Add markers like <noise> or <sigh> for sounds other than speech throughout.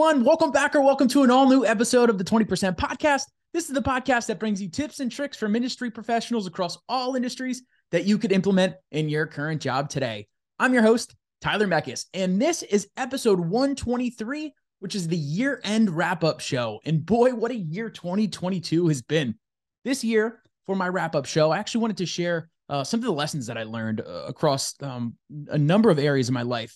everyone. Welcome back or welcome to an all new episode of the 20% podcast. This is the podcast that brings you tips and tricks from industry professionals across all industries that you could implement in your current job today. I'm your host, Tyler Meckes, and this is episode 123, which is the year end wrap up show. And boy, what a year 2022 has been. This year, for my wrap up show, I actually wanted to share uh, some of the lessons that I learned uh, across um, a number of areas in my life.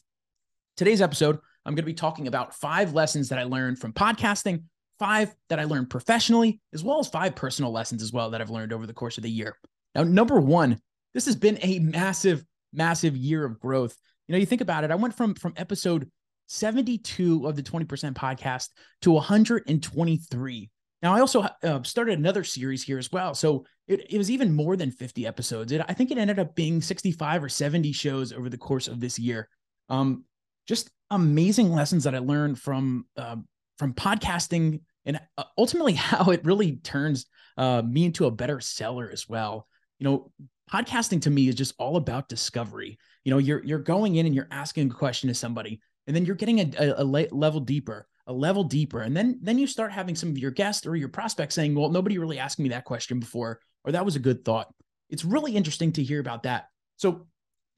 Today's episode, I'm going to be talking about five lessons that I learned from podcasting, five that I learned professionally, as well as five personal lessons as well that I've learned over the course of the year. Now, number one, this has been a massive, massive year of growth. You know, you think about it, I went from from episode 72 of the 20% podcast to 123. Now, I also uh, started another series here as well. So it, it was even more than 50 episodes. It, I think it ended up being 65 or 70 shows over the course of this year. Um, just amazing lessons that I learned from uh, from podcasting and uh, ultimately <laughs> how it really turns uh, me into a better seller as well. You know, podcasting to me is just all about discovery. You know, you're you're going in and you're asking a question to somebody, and then you're getting a, a, a level deeper, a level deeper, and then then you start having some of your guests or your prospects saying, "Well, nobody really asked me that question before," or "That was a good thought." It's really interesting to hear about that. So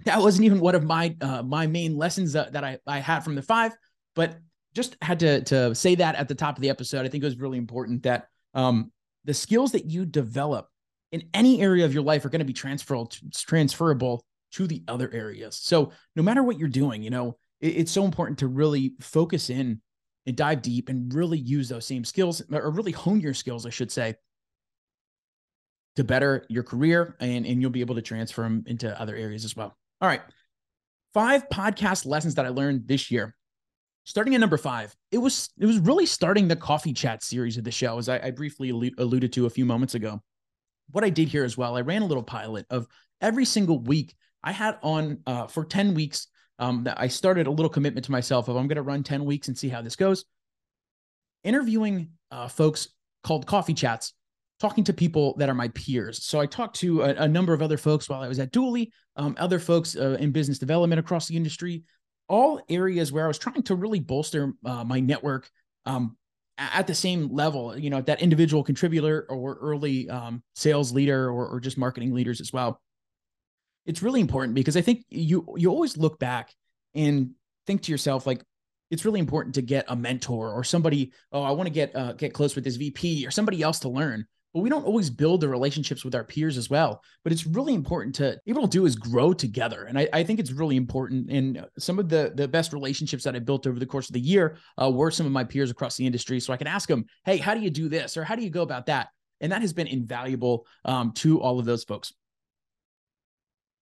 that wasn't even one of my uh, my main lessons that, that I, I had from the five, but just had to to say that at the top of the episode. I think it was really important that um, the skills that you develop in any area of your life are going to be transferable transferable to the other areas. So no matter what you're doing, you know, it, it's so important to really focus in and dive deep and really use those same skills or really hone your skills, I should say, to better your career and, and you'll be able to transfer them into other areas as well. All right. Five podcast lessons that I learned this year. Starting at number five, it was it was really starting the coffee chat series of the show, as I, I briefly alluded to a few moments ago. What I did here as well, I ran a little pilot of every single week I had on uh, for 10 weeks. Um, that I started a little commitment to myself of I'm going to run 10 weeks and see how this goes. Interviewing uh, folks called coffee chats talking to people that are my peers. So I talked to a, a number of other folks while I was at Dooly, um, other folks uh, in business development across the industry, all areas where I was trying to really bolster uh, my network um, at the same level, you know, that individual contributor or early um, sales leader or, or just marketing leaders as well. It's really important because I think you you always look back and think to yourself like it's really important to get a mentor or somebody oh i want to get uh, get close with this vp or somebody else to learn but we don't always build the relationships with our peers as well. But it's really important to able to do is grow together. And I, I think it's really important. And some of the, the best relationships that I built over the course of the year uh, were some of my peers across the industry. So I can ask them, hey, how do you do this? Or how do you go about that? And that has been invaluable um, to all of those folks.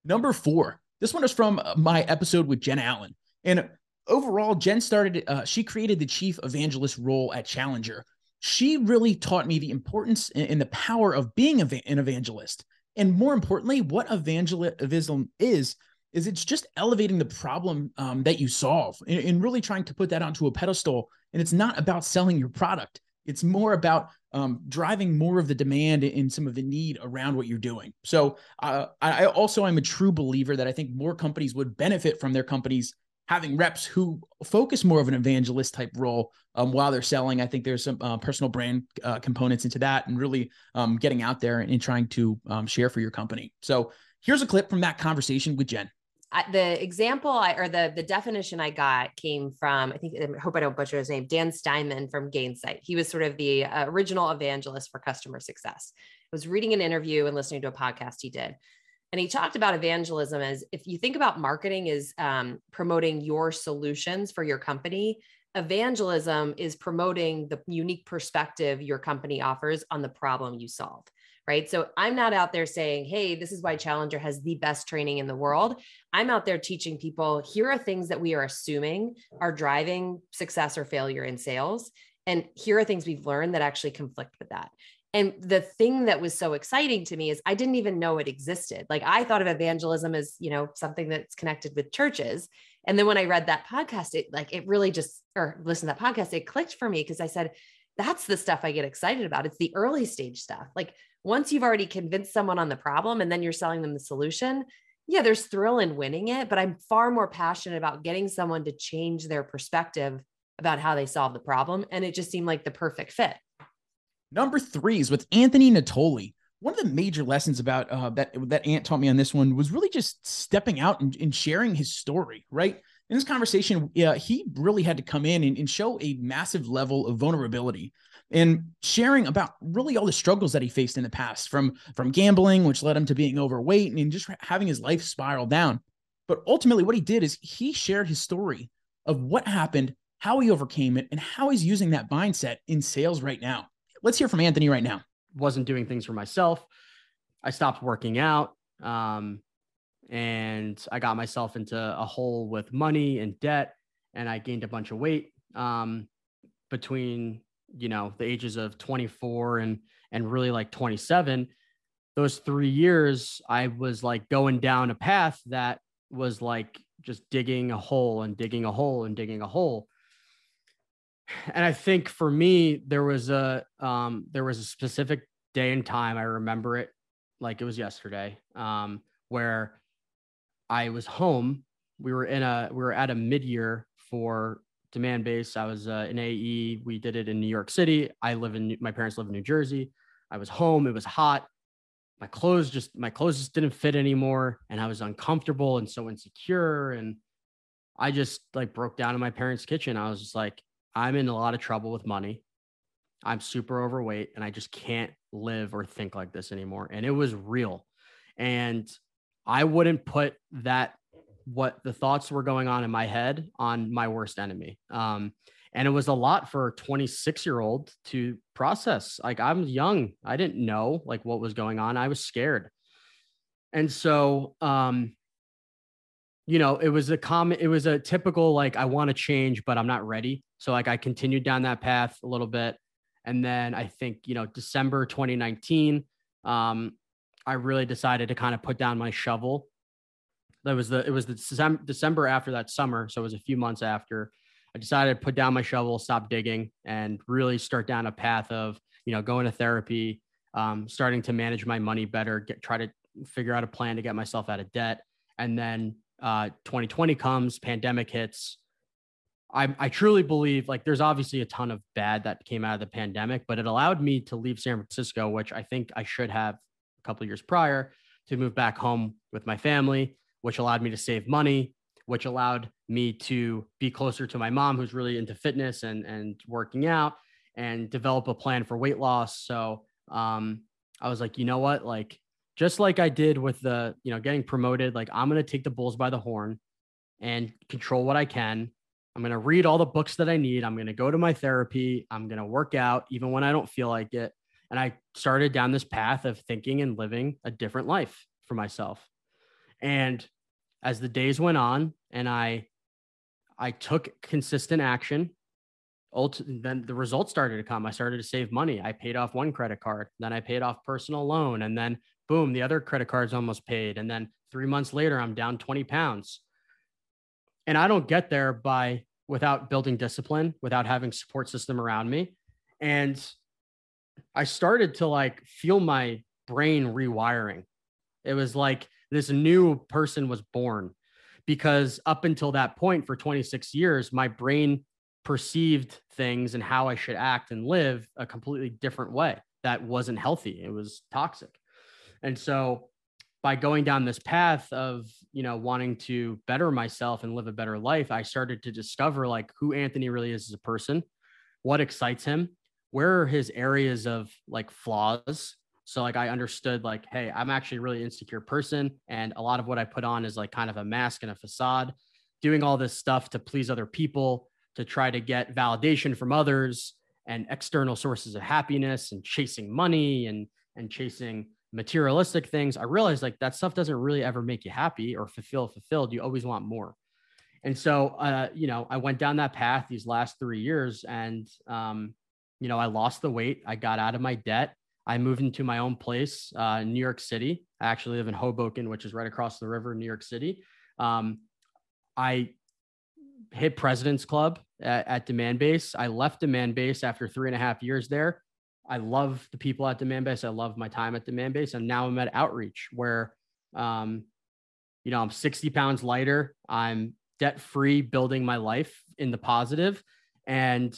Number four, this one is from my episode with Jen Allen. And overall, Jen started, uh, she created the chief evangelist role at Challenger she really taught me the importance and the power of being an evangelist. And more importantly, what evangelism is, is it's just elevating the problem um, that you solve and, and, really trying to put that onto a pedestal. And it's not about selling your product. It's more about um, driving more of the demand and some of the need around what you're doing. So uh, I also I'm a true believer that I think more companies would benefit from their companies having reps who focus more of an evangelist type role um, while they're selling. I think there's some uh, personal brand uh, components into that and really um, getting out there and, and trying to um, share for your company. So here's a clip from that conversation with Jen. the example I, or the the definition I got came from I think I hope I don't butcher his name Dan Steinman from Gainsight. He was sort of the uh, original evangelist for customer success. I was reading an interview and listening to a podcast he did, and he talked about evangelism as if you think about marketing is um, promoting your solutions for your company, evangelism is promoting the unique perspective your company offers on the problem you solve. Right. So I'm not out there saying, hey, this is why Challenger has the best training in the world. I'm out there teaching people here are things that we are assuming are driving success or failure in sales. And here are things we've learned that actually conflict with that. And the thing that was so exciting to me is I didn't even know it existed. Like I thought of evangelism as, you know, something that's connected with churches. And then when I read that podcast, it like it really just or listen to that podcast, it clicked for me because I said, that's the stuff I get excited about. It's the early stage stuff. Like once you've already convinced someone on the problem and then you're selling them the solution, yeah, there's thrill in winning it, but I'm far more passionate about getting someone to change their perspective about how they solve the problem. And it just seemed like the perfect fit. Number three is with Anthony Natoli. One of the major lessons about uh, that that Ant taught me on this one was really just stepping out and, and sharing his story. Right in this conversation, yeah, he really had to come in and, and show a massive level of vulnerability and sharing about really all the struggles that he faced in the past from from gambling which led him to being overweight and just having his life spiral down but ultimately what he did is he shared his story of what happened how he overcame it and how he's using that mindset in sales right now let's hear from anthony right now. Wasn't doing things for myself. I stopped working out um, and i got myself into a hole with money and debt and i gained a bunch of weight um, between you know the ages of 24 and and really like 27 those three years i was like going down a path that was like just digging a hole and digging a hole and digging a hole and i think for me there was a um there was a specific day and time i remember it like it was yesterday um where i was home we were in a we were at a mid-year for Demandbase. I was uh, in AE. We did it in New York City. I live in my parents live in New Jersey. I was home. It was hot. My clothes just my clothes just didn't fit anymore, and I was uncomfortable and so insecure. And I just like broke down in my parents' kitchen. I was just like, I'm in a lot of trouble with money. I'm super overweight, and I just can't live or think like this anymore. And it was real. And I wouldn't put that what the thoughts were going on in my head on my worst enemy. Um, and it was a lot for a 26 year old to process. Like I'm young, I didn't know like what was going on. I was scared. And so, um, you know, it was a common, it was a typical like, I want to change, but I'm not ready. So, like, I continued down that path a little bit. And then I think, you know, December 2019, um, I really decided to kind of put down my shovel that was the it was the December after that summer, so it was a few months after. I decided to put down my shovel, stop digging, and really start down a path of you know going to therapy, um, starting to manage my money better, get try to figure out a plan to get myself out of debt, and then uh, 2020 comes, pandemic hits. I, I truly believe like there's obviously a ton of bad that came out of the pandemic, but it allowed me to leave San Francisco, which I think I should have a couple years prior to move back home with my family which allowed me to save money, which allowed me to be closer to my mom, who's really into fitness and, and working out and develop a plan for weight loss. So um, I was like, you know what? Like, just like I did with the, you know, getting promoted, like I'm going to take the bulls by the horn and control what I can. I'm going to read all the books that I need. I'm going to go to my therapy. I'm going to work out even when I don't feel like it. And I started down this path of thinking and living a different life for myself. And as the days went on and I I took consistent action, then the results started to come. I started to save money. I paid off one credit card, then I paid off personal loan, and then boom, the other credit card's almost paid. And then three months later, I'm down 20 pounds. And I don't get there by without building discipline, without having support system around me. And I started to like feel my brain rewiring. It was like this new person was born because up until that point for 26 years my brain perceived things and how I should act and live a completely different way that wasn't healthy it was toxic and so by going down this path of you know wanting to better myself and live a better life i started to discover like who anthony really is as a person what excites him where are his areas of like flaws so like I understood like, hey, I'm actually a really insecure person. And a lot of what I put on is like kind of a mask and a facade, doing all this stuff to please other people, to try to get validation from others and external sources of happiness and chasing money and and chasing materialistic things. I realized like that stuff doesn't really ever make you happy or fulfill fulfilled. You always want more. And so, uh, you know, I went down that path these last three years, and um, you know, I lost the weight. I got out of my debt. I moved into my own place uh, New York City. I actually live in Hoboken, which is right across the river in New York City. Um, I hit President's Club at, at Demandbase. I left Demandbase after three and a half years there. I love the people at Demandbase. I love my time at Demandbase. And now I'm at Outreach, where, um, you know, I'm 60 pounds lighter. I'm debt free, building my life in the positive. And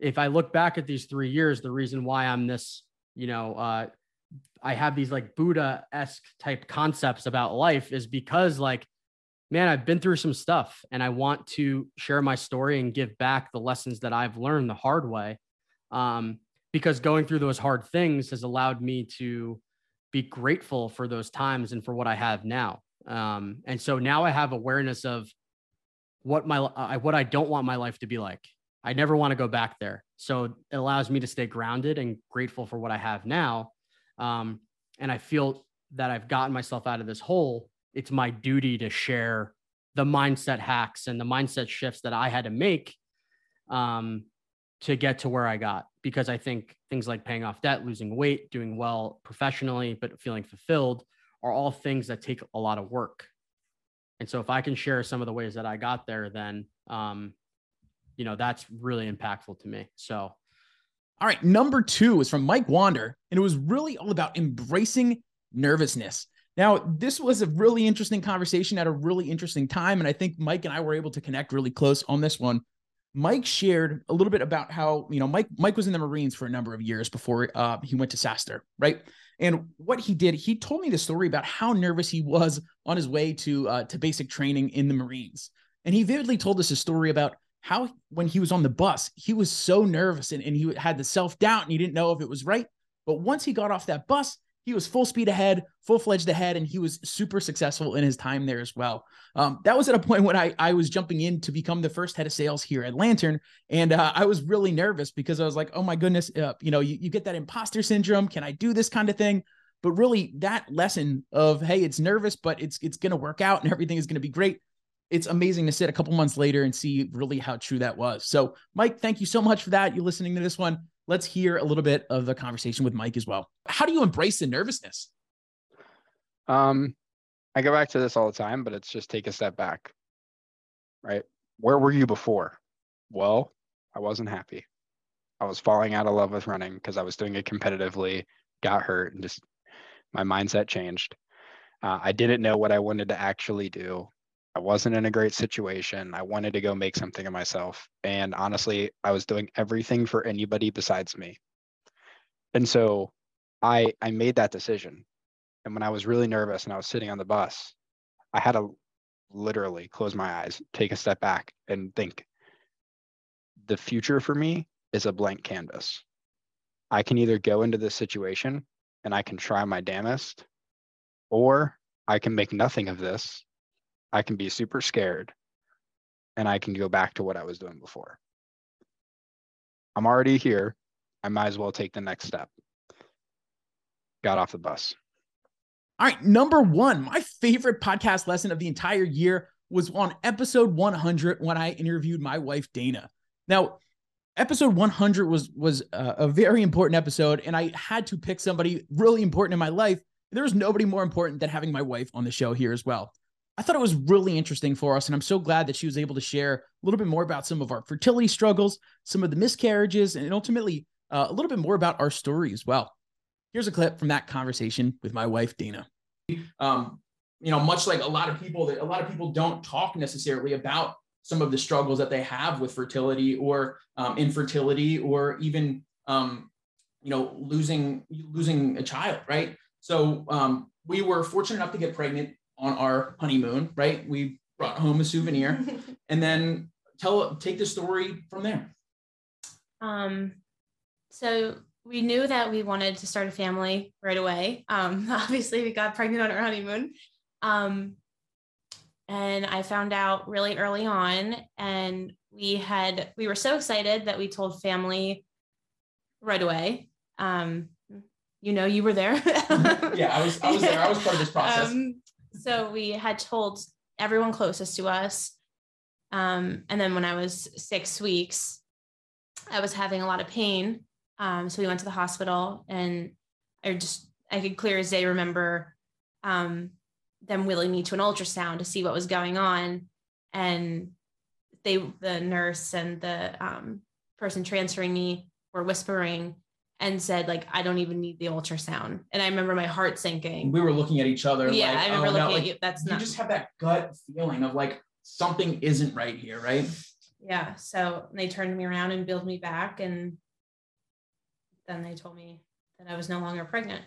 if I look back at these three years, the reason why I'm this, you know, uh, I have these like Buddha esque type concepts about life is because like, man, I've been through some stuff and I want to share my story and give back the lessons that I've learned the hard way. Um, because going through those hard things has allowed me to be grateful for those times and for what I have now. Um, and so now I have awareness of what my uh, what I don't want my life to be like. I never want to go back there. So it allows me to stay grounded and grateful for what I have now. Um, and I feel that I've gotten myself out of this hole. It's my duty to share the mindset hacks and the mindset shifts that I had to make um, to get to where I got. Because I think things like paying off debt, losing weight, doing well professionally, but feeling fulfilled are all things that take a lot of work. And so if I can share some of the ways that I got there, then um, you know, that's really impactful to me. So, all right, number two is from Mike Wander, and it was really all about embracing nervousness. Now, this was a really interesting conversation at a really interesting time, and I think Mike and I were able to connect really close on this one. Mike shared a little bit about how you know Mike Mike was in the Marines for a number of years before uh, he went to SaaStr, right? And what he did, he told me the story about how nervous he was on his way to uh, to basic training in the Marines, and he vividly told us a story about how when he was on the bus, he was so nervous and, and he had the self doubt and he didn't know if it was right. But once he got off that bus, he was full speed ahead, full fledged ahead, and he was super successful in his time there as well. Um, that was at a <laughs> point when I, I was jumping in to become the first head of sales here at Lantern. And uh, I was really nervous because I was like, oh my goodness, uh, you know, you, you get that imposter syndrome. Can I do this kind of thing? But really, that lesson of, hey, it's nervous, but it's it's going to work out and everything is going to be great it's amazing to sit a couple months later and see really how true that was. So, Mike, thank you so much for that. You listening to this one. Let's hear a little bit of the conversation with Mike as well. How do you embrace the nervousness? Um, I go back to this all the time, but it's just take a step back. Right? Where were you before? Well, I wasn't happy. I was falling out of love with running because I was doing it competitively, got hurt, and just my mindset changed. Uh, I didn't know what I wanted to actually do. I wasn't in a great situation. I wanted to go make something of myself. And honestly, I was doing everything for anybody besides me. And so I I made that decision. And when I was really nervous and I was sitting on the bus, I had to literally close my eyes, take a step back and think the future for me is a blank canvas. I can either go into this situation and I can try my damnest, or I can make nothing of this I can be super scared and I can go back to what I was doing before. I'm already here. I might as well take the next step. Got off the bus. All right. Number one, my favorite podcast lesson of the entire year was on episode 100 when I interviewed my wife, Dana. Now, episode 100 was was a, a very important episode and I had to pick somebody really important in my life. There was nobody more important than having my wife on the show here as well. I thought it was really interesting for us. And I'm so glad that she was able to share a little bit more about some of our fertility struggles, some of the miscarriages, and ultimately uh, a little bit more about our story as well. Here's a clip from that conversation with my wife, Dana. Um, you know, much like a lot of people that a lot of people don't talk necessarily about some of the struggles that they have with fertility or um, infertility or even um, you know losing losing a child right so um, we were fortunate enough to get pregnant on our honeymoon, right? We brought home a souvenir <laughs> and then tell take the story from there. Um so we knew that we wanted to start a family right away. Um <laughs> obviously we got pregnant on our honeymoon. Um and I found out really early on and we had we were so excited that we told family right away. Um you know you were there <laughs> yeah i was i was there i was part of this process um, so we had told everyone closest to us. Um, and then when I was six weeks, I was having a lot of pain. Um, so we went to the hospital and I just, I could clear as day remember um, them wheeling me to an ultrasound to see what was going on. And they, the nurse and the um, person transferring me were whispering and said like I don't even need the ultrasound. And I remember my heart sinking. We were looking at each other. Yeah, like, I oh, remember oh, looking no, at like, you. That's you not. just have that gut feeling of like something isn't right here, right? yeah, so they turned me around and built me back, and then they told me that I was no longer pregnant,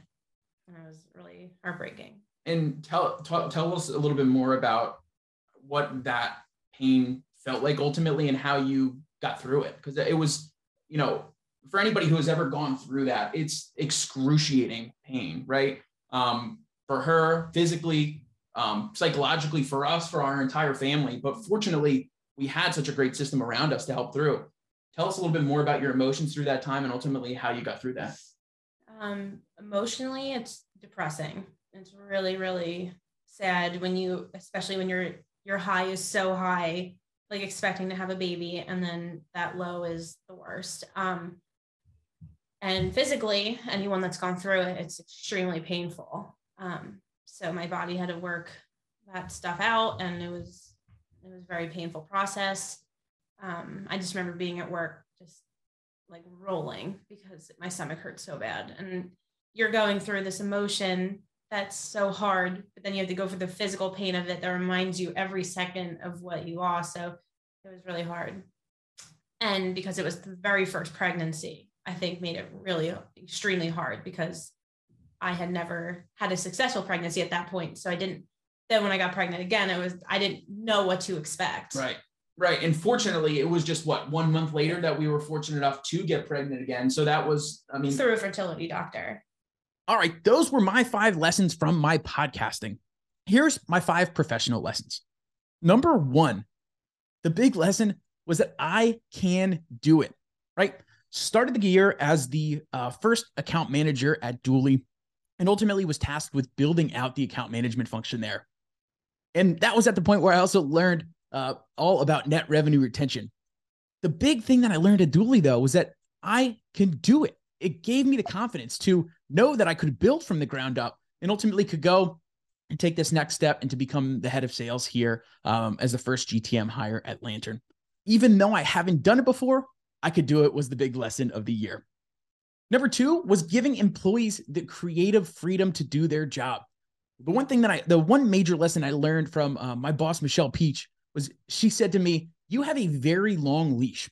and it was really heartbreaking. And tell tell, tell us a little bit more about what that pain felt like ultimately, and how you got through it, because it was, you know, for anybody who has ever gone through that, it's excruciating pain, right? Um, for her, physically, um, psychologically, for us, for our entire family. But fortunately, we had such a great system around us to help through. Tell us a little bit more about your emotions through that time and ultimately how you got through that. Um, emotionally, it's depressing. It's really, really sad when you, especially when your your high is so high, like expecting to have a baby, and then that low is the worst. Um, and physically, anyone that's gone through it, it's extremely painful. Um, so my body had to work that stuff out, and it was it was a very painful process. Um, I just remember being at work, just like rolling because my stomach hurt so bad, and you're going through this emotion that's so hard, but then you have to go for the physical pain of it that reminds you every second of what you lost. So it was really hard. And because it was the very first pregnancy, I think made it really extremely hard because I had never had a successful pregnancy at that point. So I didn't, then when I got pregnant again, it was, I didn't know what to expect. Right. Right. And fortunately, it was just what one month later that we were fortunate enough to get pregnant again. So that was, I mean, through a fertility doctor. All right. Those were my five lessons from my podcasting. Here's my five professional lessons. Number one, the big lesson was that I can do it, right? Started the year as the uh, first account manager at Dooly and ultimately was tasked with building out the account management function there. And that was at the point where I also learned uh, all about net revenue retention. The big thing that I learned at Dooly, though, was that I can do it. It gave me the confidence to know that I could build from the ground up and ultimately could go and take this next step and to become the head of sales here um, as the first GTM hire at Lantern. Even though I haven't done it before, I could do it was the big lesson of the year. Number two was giving employees the creative freedom to do their job. The one thing that I, the one major lesson I learned from uh, my boss, Michelle Peach, was she said to me, You have a very long leash.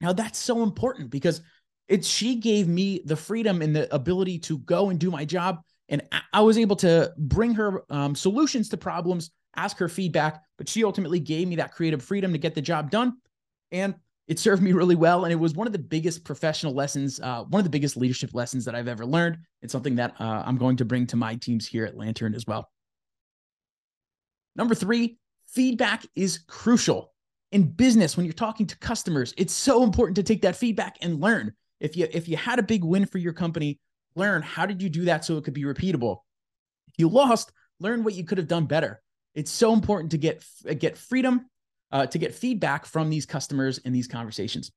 Now, that's so important because it's she gave me the freedom and the ability to go and do my job. And I was able to bring her um, solutions to problems, ask her feedback, but she ultimately gave me that creative freedom to get the job done. And it served me really well. And it was one of the biggest professional lessons, uh, one of the biggest leadership lessons that I've ever learned. It's something that uh, I'm going to bring to my teams here at Lantern as well. Number three, feedback is crucial. In business, when you're talking to customers, it's so important to take that feedback and learn. If you if you had a big win for your company, learn how did you do that so it could be repeatable. If you lost, learn what you could have done better. It's so important to get get freedom uh, to get feedback from these customers in these conversations.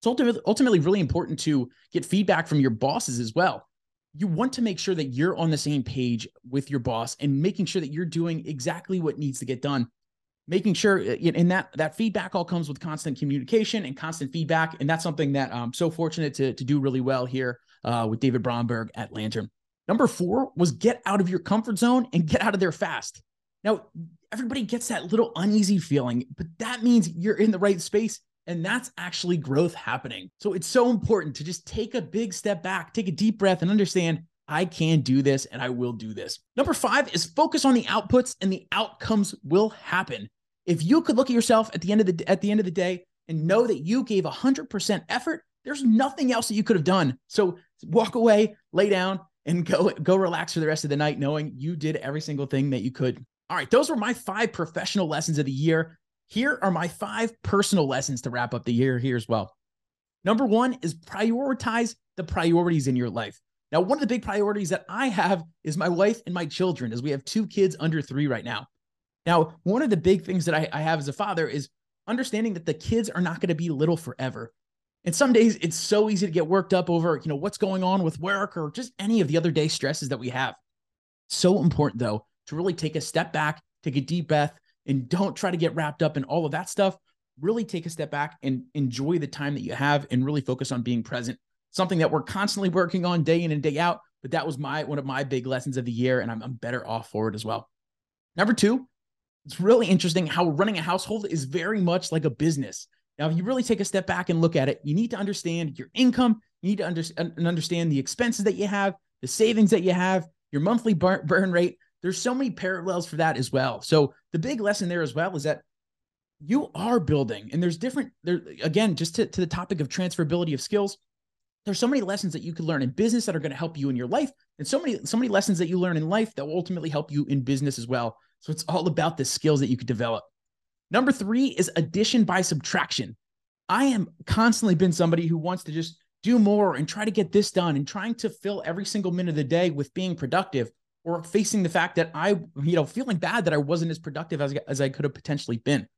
It's ultimately, ultimately really important to get feedback from your bosses as well. You want to make sure that you're on the same page with your boss and making sure that you're doing exactly what needs to get done. Making sure, and that that feedback all comes with constant communication and constant feedback, and that's something that I'm so fortunate to to do really well here uh, with David Bromberg at Lantern. Number four was get out of your comfort zone and get out of there fast. Now, everybody gets that little uneasy feeling, but that means you're in the right space. And that's actually growth happening. So it's so important to just take a big step back, take a deep breath, and understand I can do this and I will do this. Number five is focus on the outputs and the outcomes will happen. If you could look at yourself at the end of the at the end of the day and know that you gave 100% effort, there's nothing else that you could have done. So walk away, lay down, and go go relax for the rest of the night knowing you did every single thing that you could. All right, those were my five professional lessons of the year. Here are my five personal lessons to wrap up the year here as well. Number one is prioritize the priorities in your life. Now, one of the big priorities that I have is my wife and my children, as we have two kids under three right now. Now, one of the big things that I, I have as a father is understanding that the kids are not going to be little forever. And some days it's so easy to get worked up over, you know, what's going on with work or just any of the other day stresses that we have. So important though to really take a step back, take a deep breath, and don't try to get wrapped up in all of that stuff. Really take a step back and enjoy the time that you have and really focus on being present. Something that we're constantly working on day in and day out. But that was my one of my big lessons of the year, and I'm, I'm better off for it as well. Number two, it's really interesting how running a household is very much like a business. Now, if you really take a step back and look at it, you need to understand your income. You need to under, understand the expenses that you have, the savings that you have, your monthly burn, burn rate. There's so many parallels for that as well. So the big lesson there as well is that you are building, and there's different there again, just to, to the topic of transferability of skills. There's so many lessons that you could learn in business that are going to help you in your life, and so many so many lessons that you learn in life that will ultimately help you in business as well. So it's all about the skills that you could develop. Number three is addition by subtraction. I am constantly been somebody who wants to just do more and try to get this done and trying to fill every single minute of the day with being productive or facing the fact that I, you know, feeling bad that I wasn't as productive as, as I could have potentially been.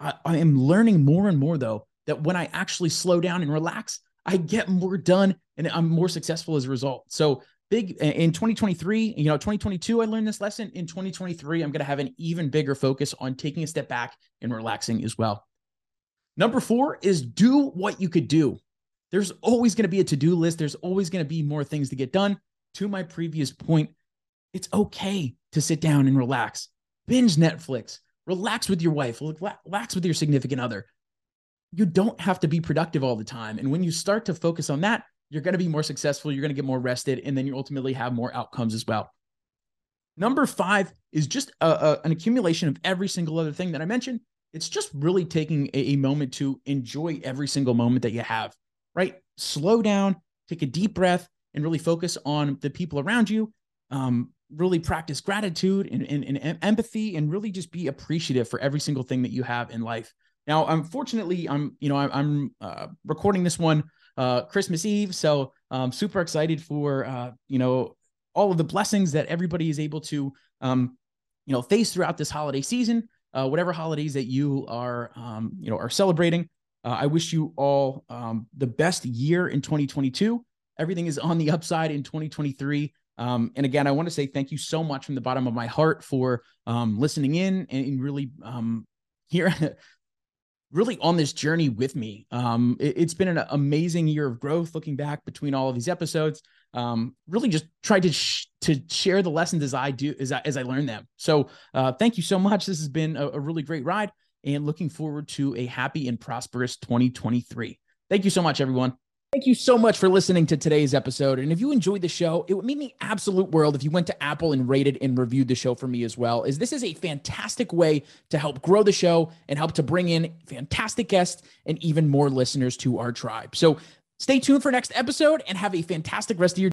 I, I am learning more and more though that when I actually slow down and relax, I get more done and I'm more successful as a result. So big in 2023 you know 2022 i learned this lesson. In 2023 i'm going to have an even bigger focus on taking a step back and relaxing as well. Number four is do what you could do. There's always going to be a to-do list. There's always going to be more things to get done. To my previous point it's okay to sit down and relax binge netflix relax with your wife relax with your significant other you don't have to be productive all the time and when you start to focus on that you're going to be more successful, you're going to get more rested, and then you ultimately have more outcomes as well. Number five is just a, a, an accumulation of every single other thing that I mentioned. It's just really taking a, a moment to enjoy every single moment that you have, right? Slow down, take a deep breath, and really focus on the people around you. Um, really practice gratitude and, and, and, empathy and really just be appreciative for every single thing that you have in life. Now, unfortunately, I'm, you know, I'm, I'm uh, recording this one uh, Christmas Eve. So I'm super excited for, uh, you know, all of the blessings that everybody is able to, um, you know, face throughout this holiday season, uh, whatever holidays that you are, um, you know, are celebrating. Uh, I wish you all um, the best year in 2022. Everything is on the upside in 2023. Um, and again, I want to say thank you so much from the bottom of my heart for um, listening in and, really um, here <laughs> really on this journey with me. Um, it, has been an amazing year of growth looking back between all of these episodes. Um, really just tried to sh- to share the lessons as I do as I, as I learn them. So uh, thank you so much. This has been a, a really great ride and looking forward to a happy and prosperous 2023. Thank you so much, everyone. Thank you so much for listening to today's episode. And if you enjoyed the show, it would mean the absolute world if you went to Apple and rated and reviewed the show for me as well, as this is a fantastic way to help grow the show and help to bring in fantastic guests and even more listeners to our tribe. So stay tuned for next episode and have a fantastic rest of your